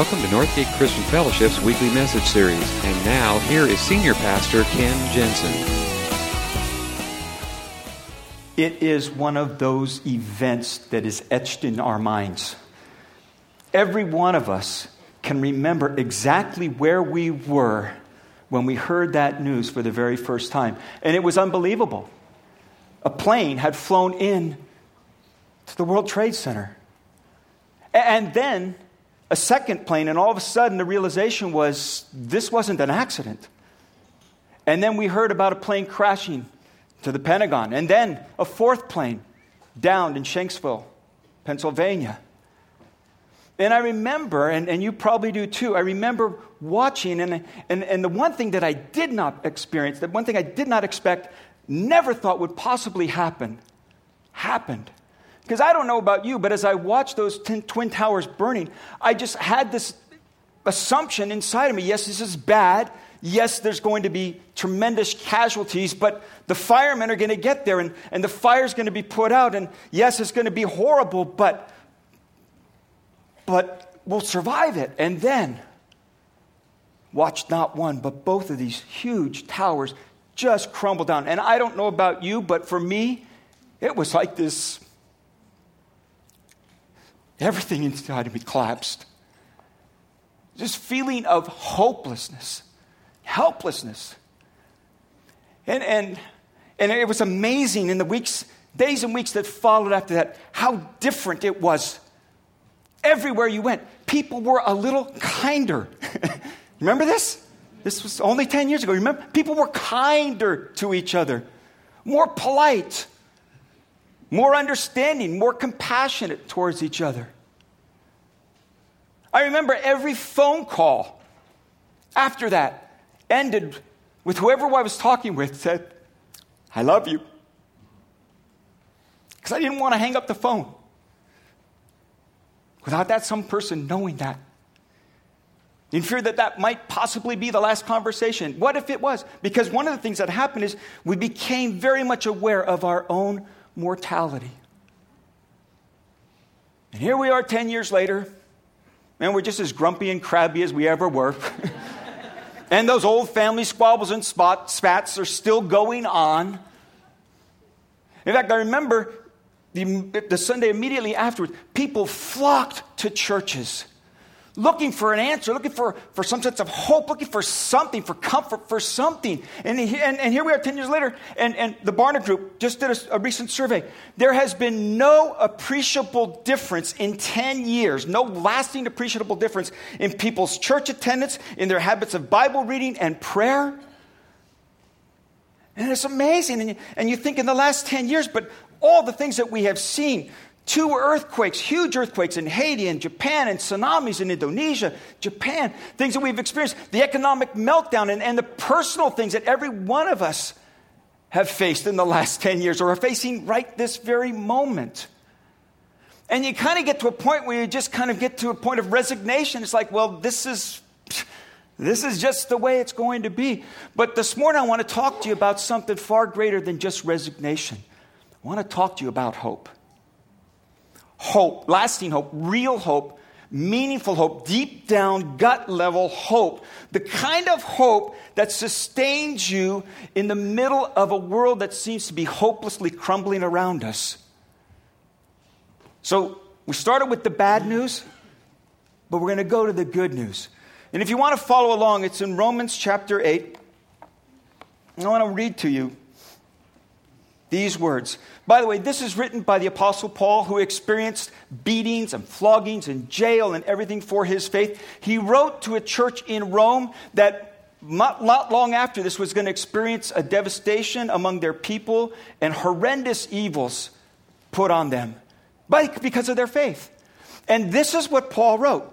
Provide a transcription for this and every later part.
Welcome to Northgate Christian Fellowship's weekly message series. And now, here is Senior Pastor Ken Jensen. It is one of those events that is etched in our minds. Every one of us can remember exactly where we were when we heard that news for the very first time. And it was unbelievable. A plane had flown in to the World Trade Center. And then a second plane, and all of a sudden the realization was this wasn't an accident. And then we heard about a plane crashing to the Pentagon, and then a fourth plane downed in Shanksville, Pennsylvania. And I remember, and, and you probably do too, I remember watching, and, and, and the one thing that I did not experience, the one thing I did not expect, never thought would possibly happen, happened. Because I don't know about you, but as I watched those twin towers burning, I just had this assumption inside of me yes, this is bad. Yes, there's going to be tremendous casualties, but the firemen are going to get there and, and the fire's going to be put out. And yes, it's going to be horrible, but, but we'll survive it. And then, watch not one, but both of these huge towers just crumble down. And I don't know about you, but for me, it was like this Everything inside of me collapsed. This feeling of hopelessness, helplessness. And, and, and it was amazing in the weeks, days and weeks that followed after that, how different it was. Everywhere you went, people were a little kinder. Remember this? This was only 10 years ago. Remember? People were kinder to each other, more polite, more understanding, more compassionate towards each other. I remember every phone call after that ended with whoever I was talking with said, I love you. Because I didn't want to hang up the phone without that some person knowing that. In fear that that might possibly be the last conversation. What if it was? Because one of the things that happened is we became very much aware of our own mortality. And here we are 10 years later. Man, we're just as grumpy and crabby as we ever were. and those old family squabbles and spot, spats are still going on. In fact, I remember the, the Sunday immediately afterwards, people flocked to churches looking for an answer, looking for, for some sense of hope, looking for something, for comfort, for something. And, and, and here we are 10 years later, and, and the Barna Group just did a, a recent survey. There has been no appreciable difference in 10 years, no lasting appreciable difference in people's church attendance, in their habits of Bible reading and prayer. And it's amazing. And you, and you think in the last 10 years, but all the things that we have seen Two earthquakes, huge earthquakes in Haiti and Japan, and tsunamis in Indonesia, Japan, things that we've experienced, the economic meltdown, and, and the personal things that every one of us have faced in the last 10 years or are facing right this very moment. And you kind of get to a point where you just kind of get to a point of resignation. It's like, well, this is. This is just the way it's going to be. But this morning, I want to talk to you about something far greater than just resignation. I want to talk to you about hope hope, lasting hope, real hope, meaningful hope, deep down, gut level hope. The kind of hope that sustains you in the middle of a world that seems to be hopelessly crumbling around us. So, we started with the bad news, but we're going to go to the good news. And if you want to follow along, it's in Romans chapter 8. I want to read to you these words. By the way, this is written by the Apostle Paul, who experienced beatings and floggings and jail and everything for his faith. He wrote to a church in Rome that not, not long after this was going to experience a devastation among their people and horrendous evils put on them by, because of their faith. And this is what Paul wrote.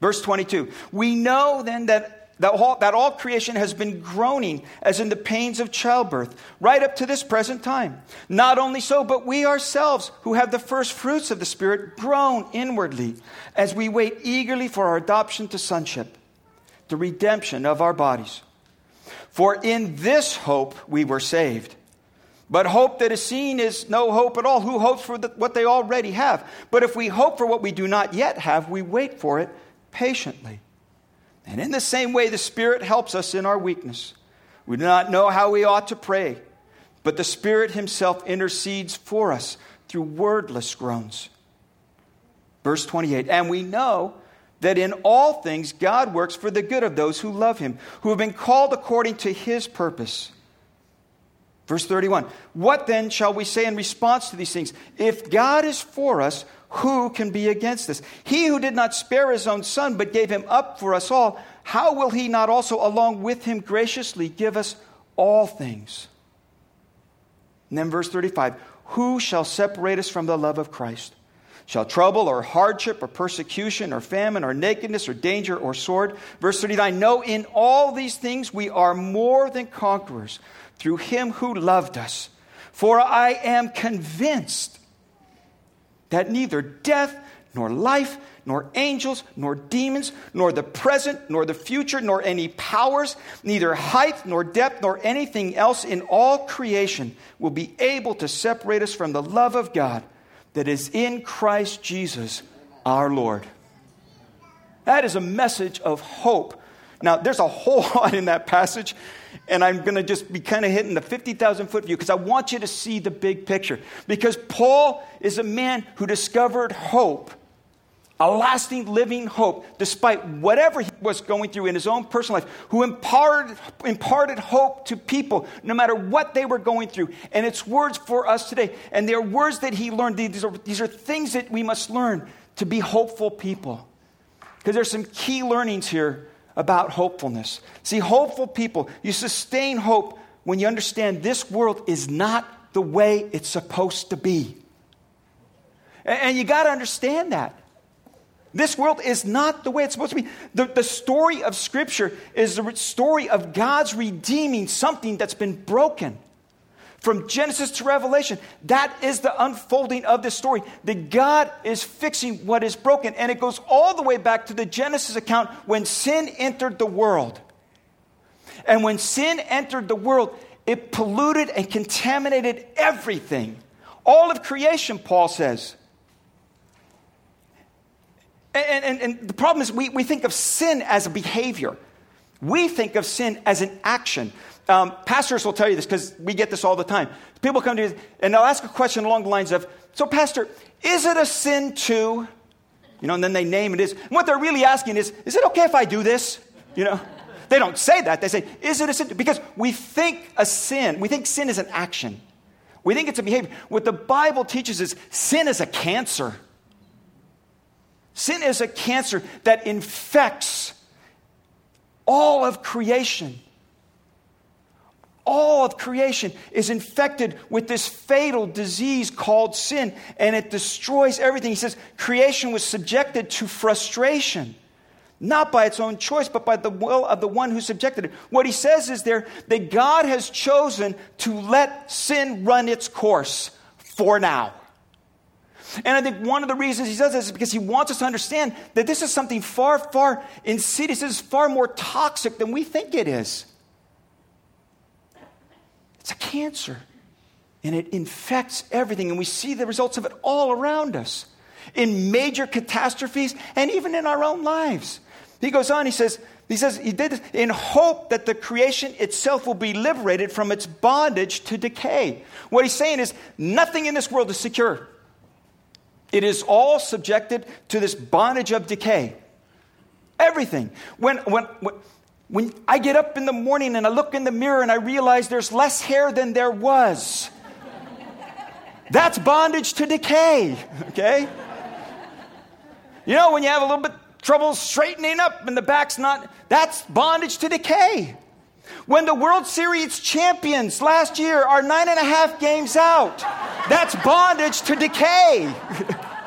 Verse 22 We know then that that all, that all creation has been groaning as in the pains of childbirth, right up to this present time. Not only so, but we ourselves, who have the first fruits of the Spirit, groan inwardly as we wait eagerly for our adoption to sonship, the redemption of our bodies. For in this hope we were saved. But hope that is seen is no hope at all. Who hopes for the, what they already have? But if we hope for what we do not yet have, we wait for it patiently. And in the same way, the Spirit helps us in our weakness. We do not know how we ought to pray, but the Spirit Himself intercedes for us through wordless groans. Verse 28 And we know that in all things God works for the good of those who love Him, who have been called according to His purpose. Verse 31 What then shall we say in response to these things? If God is for us, who can be against us? He who did not spare his own son, but gave him up for us all, how will he not also, along with him, graciously give us all things? And then verse 35 Who shall separate us from the love of Christ? Shall trouble or hardship or persecution or famine or nakedness or danger or sword? Verse 39 No, in all these things we are more than conquerors through him who loved us. For I am convinced that neither death, nor life, nor angels, nor demons, nor the present, nor the future, nor any powers, neither height, nor depth, nor anything else in all creation will be able to separate us from the love of God that is in Christ Jesus our Lord. That is a message of hope. Now, there's a whole lot in that passage, and I'm going to just be kind of hitting the 50,000 foot view because I want you to see the big picture. Because Paul is a man who discovered hope, a lasting living hope, despite whatever he was going through in his own personal life, who imparted, imparted hope to people no matter what they were going through. And it's words for us today. And they're words that he learned. These are, these are things that we must learn to be hopeful people. Because there's some key learnings here about hopefulness. See, hopeful people, you sustain hope when you understand this world is not the way it's supposed to be. And, you got to understand that. This world is not the way it's supposed to be. The, the story of Scripture is the story of God's redeeming something that's been broken. From Genesis to Revelation, that is the unfolding of this story. That God is fixing what is broken. And it goes all the way back to the Genesis account when sin entered the world. And when sin entered the world, it polluted and contaminated everything. All of creation, Paul says. And, and, and, the problem is, we, we think of sin as a behavior. We think of sin as an action. Um, pastors will tell you this because we get this all the time. People come to you and they'll ask a question along the lines of, So, Pastor, is it a sin to? You know, and then they name it is. And what they're really asking is, Is it okay if I do this? You know, they don't say that. They say, Is it a sin? Because we think a sin, we think sin is an action. We think it's a behavior. What the Bible teaches is sin is a cancer. Sin is a cancer that infects all of creation all of creation is infected with this fatal disease called sin, and it destroys everything. He says creation was subjected to frustration, not by its own choice, but by the will of the one who subjected it. What he says is there that God has chosen to let sin run its course for now. And I think one of the reasons he does this is because he wants us to understand that this is something far, far insidious, this is far more toxic than we think it is. It's a cancer. And it infects everything. And we see the results of it all around us in major catastrophes and even in our own lives. He goes on, he says, he says he did this in hope that the creation itself will be liberated from its bondage to decay. What he's saying is nothing in this world is secure. It is all subjected to this bondage of decay. Everything. When, when, when when I get up in the morning and I look in the mirror and I realize there's less hair than there was, that's bondage to decay, okay? You know, when you have a little bit trouble straightening up and the back's not, that's bondage to decay. When the World Series champions last year are nine and a half games out, that's bondage to decay.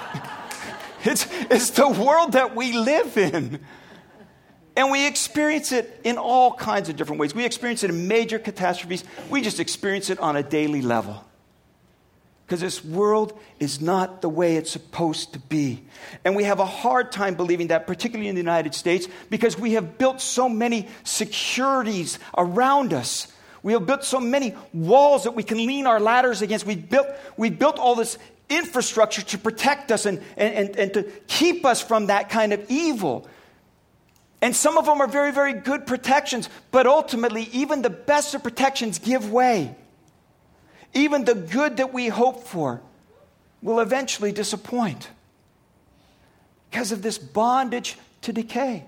it's, it's the world that we live in. And we experience it in all kinds of different ways. We experience it in major catastrophes. We just experience it on a daily level. Because this world is not the way it's supposed to be. And we have a hard time believing that, particularly in the United States, because we have built so many securities around us. We have built so many walls that we can lean our ladders against. We've built, we've built all this infrastructure to protect us and, and, and, and to keep us from that kind of evil. And some of them are very, very good protections, but ultimately, even the best of protections give way. Even the good that we hope for will eventually disappoint because of this bondage to decay.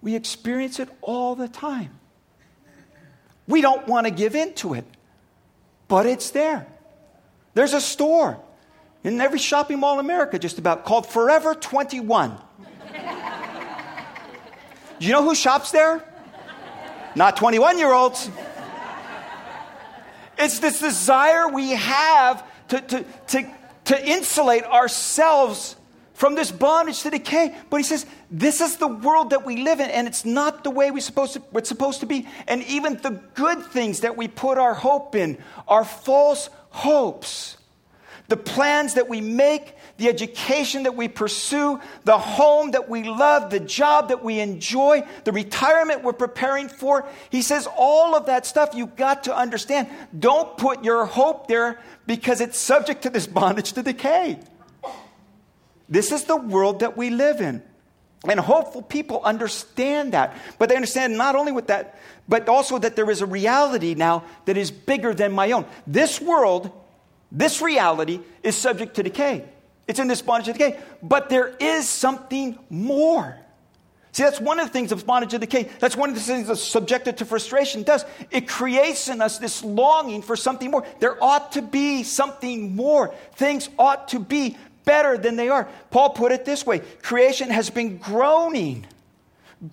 We experience it all the time. We don't want to give in to it, but it's there. There's a store in every shopping mall in America, just about, called Forever 21. You know who shops there? Not 21 year olds. It's this desire we have to, to, to, to insulate ourselves from this bondage to decay. But he says, this is the world that we live in, and it's not the way we supposed to, it's supposed to be. And even the good things that we put our hope in are false hopes. The plans that we make the education that we pursue, the home that we love, the job that we enjoy, the retirement we're preparing for. He says all of that stuff you've got to understand. Don't put your hope there because it's subject to this bondage to decay. This is the world that we live in. And hopeful people understand that. But they understand not only with that, but also that there is a reality now that is bigger than my own. This world, this reality, is subject to decay. It's in this bondage of decay. But there is something more. See, that's one of the things of bondage of decay. That's one of the things that's subjected to frustration does. It creates in us this longing for something more. There ought to be something more. Things ought to be better than they are. Paul put it this way creation has been groaning,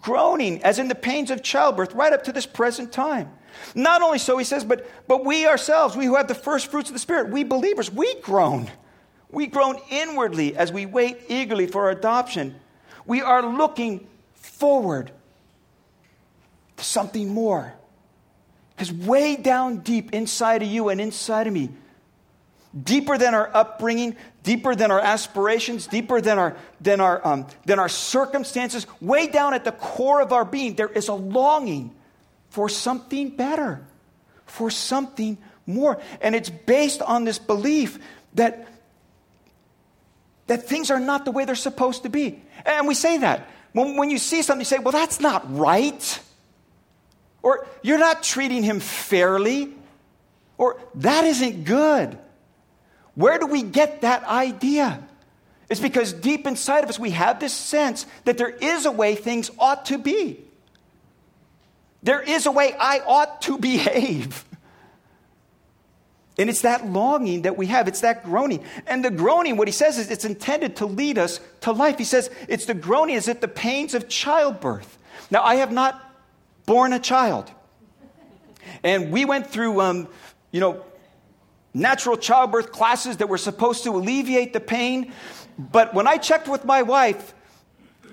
groaning, as in the pains of childbirth, right up to this present time. Not only so, he says, but, but we ourselves, we who have the first fruits of the Spirit, we believers, we groan we groan inwardly as we wait eagerly for adoption. We are looking forward to something more. Because way down deep inside of you and inside of me, deeper than our upbringing, deeper than our aspirations, deeper than our, than our, um, than our circumstances, way down at the core of our being, there is a longing for something better, for something more. And it's based on this belief that that things are not the way they're supposed to be. And we say that. When, when you see something, you say, well, that's not right. Or you're not treating him fairly. Or that isn't good. Where do we get that idea? It's because deep inside of us, we have this sense that there is a way things ought to be. There is a way I ought to behave. And it's that longing that we have. It's that groaning. And the groaning, what he says is it's intended to lead us to life. He says it's the groaning, is it the pains of childbirth? Now, I have not born a child. And we went through, um, you know, natural childbirth classes that were supposed to alleviate the pain. But when I checked with my wife,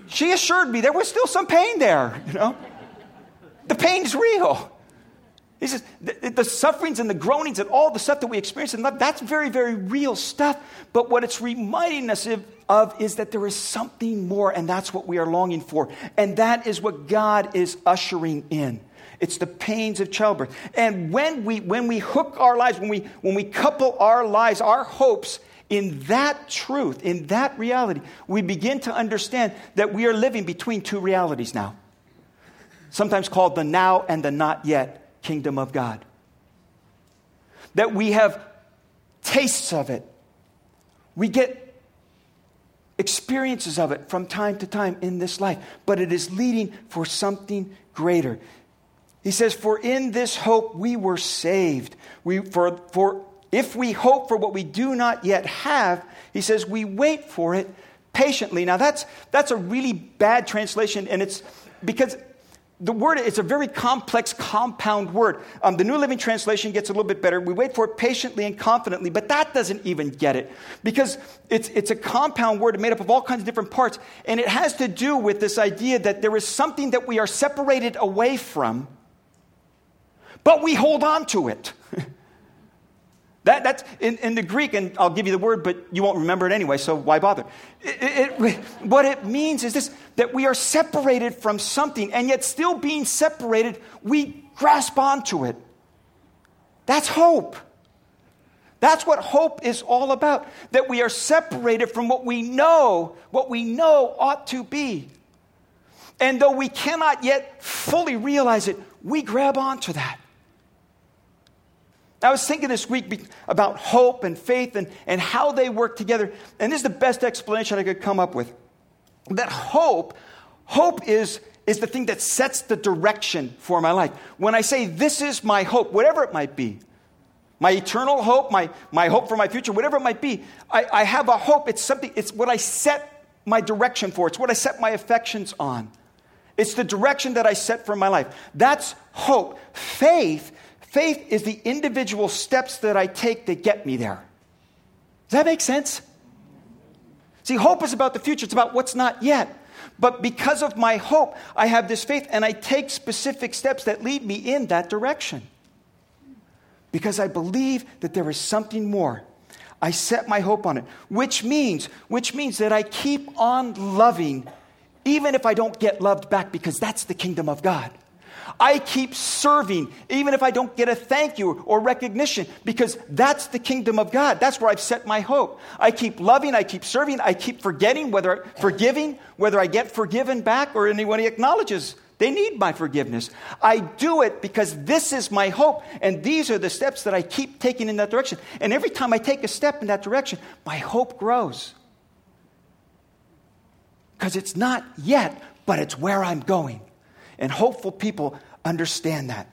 she assured me there was still some pain there, you know. The pain's real. He says the, the, sufferings and the groanings and all the stuff that we experience in life, that's very, very real stuff. But what it's reminding us of, of is that there is something more, and that's what we are longing for. And that is what God is ushering in. It's the pains of childbirth. And when we, when we hook our lives, when we, when we couple our lives, our hopes in that truth, in that reality, we begin to understand that we are living between two realities now. Sometimes called the now and the not yet kingdom of God. That we have tastes of it. We get experiences of it from time to time in this life, but it is leading for something greater. He says, For in this hope we were saved. We, for, for if we hope for what we do not yet have, he says, we wait for it patiently. Now, that's, that's a really bad translation, and it's because the word it's a very complex compound word. Um, the new living translation gets a little bit better. We wait for it patiently and confidently but that doesn't even get it. Because it's, it's a compound word made up of all kinds of different parts and it has to do with this idea that there is something that we are separated away from but we hold on to it That, that's in, in, the Greek, and I'll give you the word, but you won't remember it anyway, so why bother? It, it, what it means is this that we are separated from something, and yet still being separated, we grasp onto it. That's hope. That's what hope is all about. That we are separated from what we know, what we know ought to be. And though we cannot yet fully realize it, we grab onto that. I was thinking this week about hope and faith and, and how they work together. And this is the best explanation I could come up with. That hope, hope is, is the thing that sets the direction for my life. When I say, this is my hope, whatever it might be, my eternal hope, my, my hope for my future, whatever it might be, I, I have a hope. It's something, it's what I set my direction for. It's what I set my affections on. It's the direction that I set for my life. That's hope. Faith Faith is the individual steps that I take that get me there. Does that make sense? See, hope is about the future, it's about what's not yet. But because of my hope, I have this faith and I take specific steps that lead me in that direction. Because I believe that there is something more. I set my hope on it, which means, which means that I keep on loving even if I don't get loved back because that's the kingdom of God. I keep serving, even if I don't get a thank you or recognition, because that's the kingdom of God. That's where I've set my hope. I keep loving, I keep serving, I keep forgetting, whether forgiving, whether I get forgiven back or anyone acknowledges they need my forgiveness. I do it because this is my hope, and these are the steps that I keep taking in that direction. And every time I take a step in that direction, my hope grows. Because it's not yet, but it's where I'm going. And hopeful people understand that.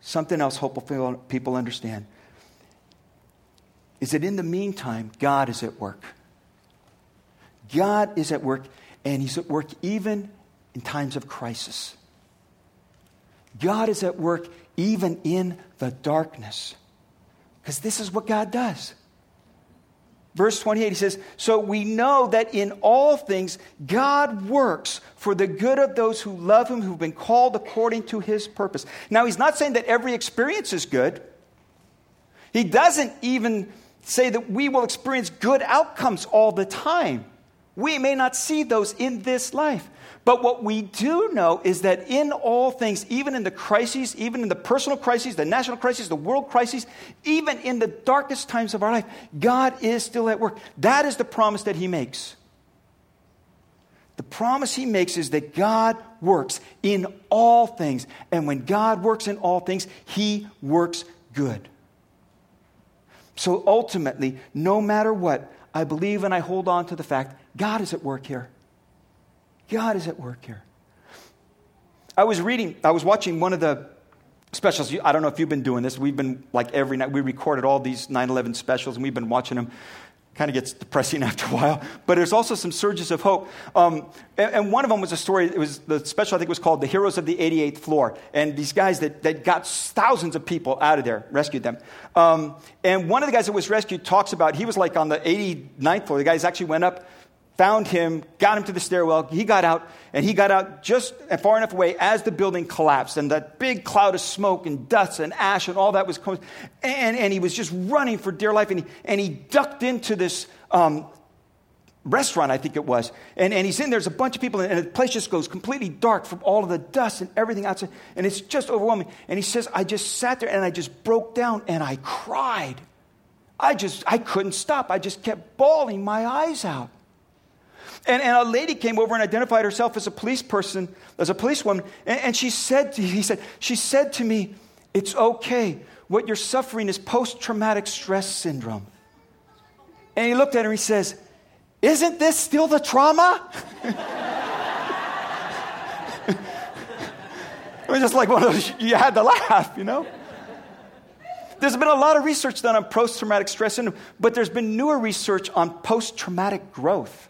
Something else hopeful people understand is that in the meantime, God is at work. God is at work, and He's at work even in times of crisis. God is at work even in the darkness. Because this is what God does. Verse 28, he says, So we know that in all things God works for the good of those who love him, who've been called according to his purpose. Now, he's not saying that every experience is good. He doesn't even say that we will experience good outcomes all the time. We may not see those in this life. But what we do know is that in all things, even in the crises, even in the personal crises, the national crises, the world crises, even in the darkest times of our life, God is still at work. That is the promise that He makes. The promise He makes is that God works in all things. And when God works in all things, He works good. So ultimately, no matter what, I believe and I hold on to the fact God is at work here. God is at work here. I was reading, I was watching one of the specials. I don't know if you've been doing this. We've been like every night, we recorded all these 9 11 specials and we've been watching them. Kind of gets depressing after a while, but there's also some surges of hope. Um, and, and, one of them was a story, it was the special, I think was called The Heroes of the 88th Floor. And these guys that, that got thousands of people out of there, rescued them. Um, and one of the guys that was rescued talks about, he was like on the 89th floor. The guys actually went up found him, got him to the stairwell. He got out, and he got out just far enough away as the building collapsed, and that big cloud of smoke and dust and ash and all that was coming. And, and he was just running for dear life, and he, and he ducked into this um, restaurant, I think it was. And, and he's in there's a bunch of people, and the place just goes completely dark from all of the dust and everything outside, and it's just overwhelming. And he says, I just sat there and I just broke down and I cried. I just, I couldn't stop. I just kept bawling my eyes out. And, and a lady came over and identified herself as a police person, as a policewoman, and, and she said to, he said, she said to me, It's okay. What you're suffering is post traumatic stress syndrome. And he looked at her and he says, Isn't this still the trauma? it was just like one of those, you had to laugh, you know? There's been a lot of research done on post traumatic stress syndrome, but there's been newer research on post traumatic growth.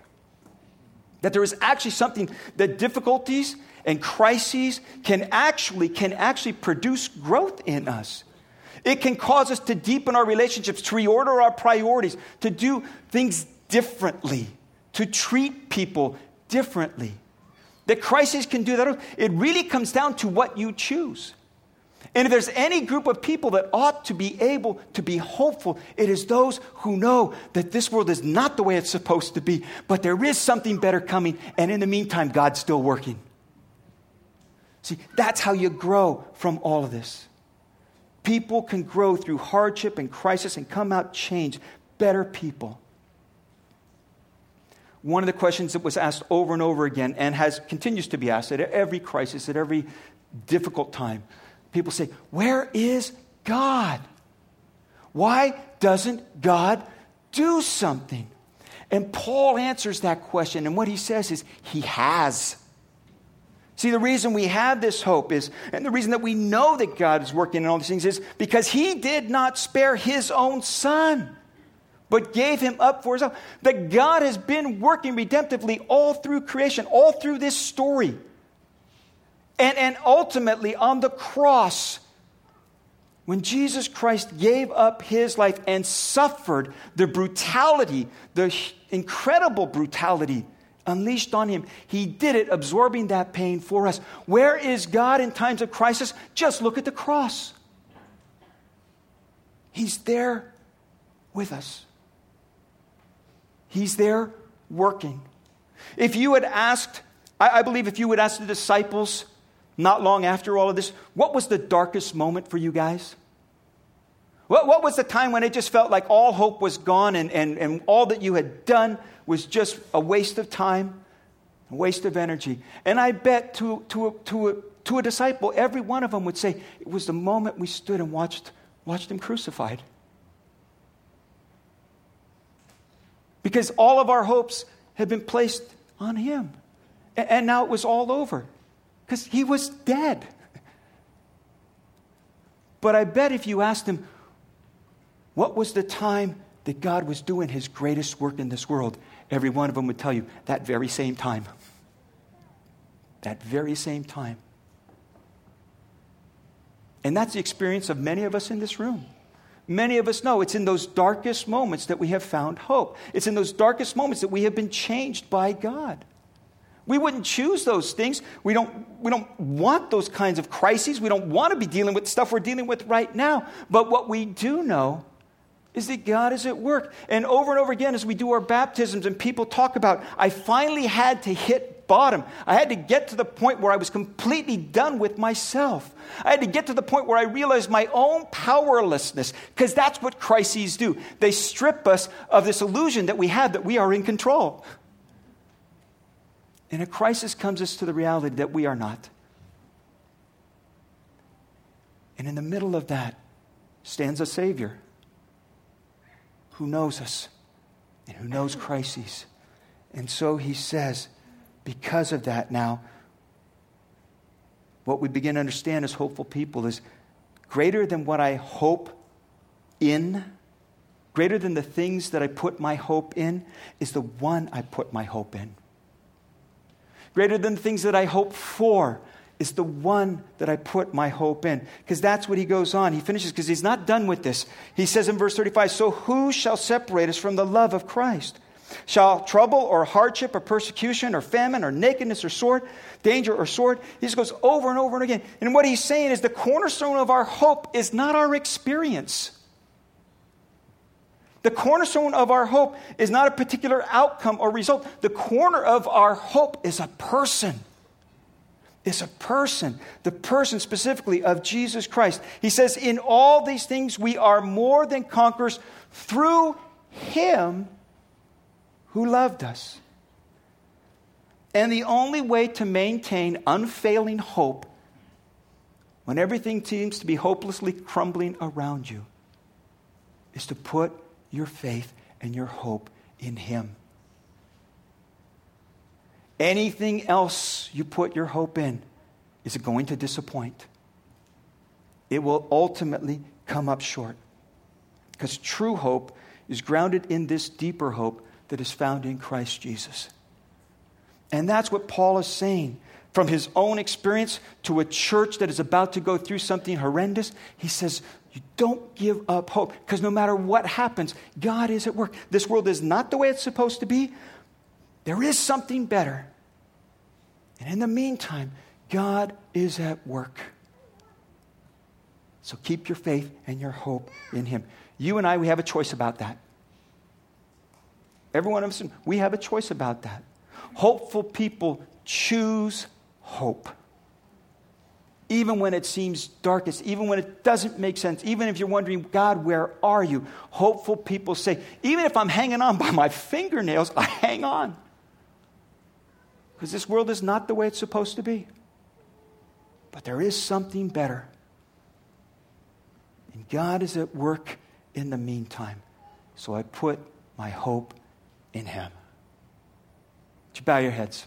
That there is actually something that difficulties and crises can actually, can actually produce growth in us. It can cause us to deepen our relationships, to reorder our priorities, to do things differently, to treat people differently. That crises can do that. It really comes down to what you choose. And if there's any group of people that ought to be able to be hopeful, it is those who know that this world is not the way it's supposed to be, but there is something better coming, and in the meantime, God's still working. See, that's how you grow from all of this. People can grow through hardship and crisis and come out changed, better people. One of the questions that was asked over and over again and has continues to be asked at every crisis, at every difficult time people say, Where is God? Why doesn't God do something? And Paul answers that question, and what he says is, He has. See, the reason we have this hope is, and the reason that we know that God is working in all these things is because He did not spare His own Son, but gave Him up for Himself. That God has been working redemptively all through creation, all through this story. And, and ultimately, on the cross, when Jesus Christ gave up his life and suffered the brutality, the incredible brutality unleashed on him, he did it absorbing that pain for us. Where is God in times of crisis? Just look at the cross. He's there with us, He's there working. If you had asked, I, I believe if you would ask the disciples, not long after all of this, what was the darkest moment for you guys? What, what was the time when it just felt like all hope was gone and, and, and all that you had done was just a waste of time, a waste of energy? And I bet to, to, a, to, a, to a disciple, every one of them would say, It was the moment we stood and watched, watched him crucified. Because all of our hopes had been placed on him. And, and now it was all over because he was dead. But I bet if you asked him, what was the time that God was doing his greatest work in this world? Every one of them would tell you that very same time. That very same time. And that's the experience of many of us in this room. Many of us know it's in those darkest moments that we have found hope. It's in those darkest moments that we have been changed by God. We wouldn't choose those things. We don't, we don't want those kinds of crises. We don't want to be dealing with stuff we're dealing with right now. But what we do know is that God is at work. And over and over again, as we do our baptisms and people talk about, I finally had to hit bottom. I had to get to the point where I was completely done with myself. I had to get to the point where I realized my own powerlessness, because that's what crises do. They strip us of this illusion that we have that we are in control. And a crisis comes us to the reality that we are not. And in the middle of that stands a Savior who knows us and who knows crises. And so he says, because of that, now, what we begin to understand as hopeful people is greater than what I hope in, greater than the things that I put my hope in, is the one I put my hope in greater than the things that I hope for is the one that I put my hope in. Because that's what he goes on. He finishes because he's not done with this. He says in verse 35 So who shall separate us from the love of Christ? Shall trouble or hardship or persecution or famine or nakedness or sword, danger or sword? He just goes over and over and again. And what he's saying is the cornerstone of our hope is not our experience. The cornerstone of our hope is not a particular outcome or result. The corner of our hope is a person. Is a person, the person specifically of Jesus Christ. He says, In all these things we are more than conquerors through Him who loved us. And the only way to maintain unfailing hope when everything seems to be hopelessly crumbling around you is to put your faith and your hope in Him. Anything else you put your hope in is going to disappoint. It will ultimately come up short. Because true hope is grounded in this deeper hope that is found in Christ Jesus. And that's what Paul is saying. From his own experience to a church that is about to go through something horrendous, he says, You don't give up hope because no matter what happens, God is at work. This world is not the way it's supposed to be. There is something better. And in the meantime, God is at work. So keep your faith and your hope in Him. You and I, we have a choice about that. Every one of us, we have a choice about that. Hopeful people choose hope. Even when it seems darkest, even when it doesn't make sense, even if you're wondering, God, where are you? Hopeful people say, even if I'm hanging on by my fingernails, I hang on. Because this world is not the way it's supposed to be. But there is something better. And God is at work in the meantime. So I put my hope in Him. Would you bow your heads?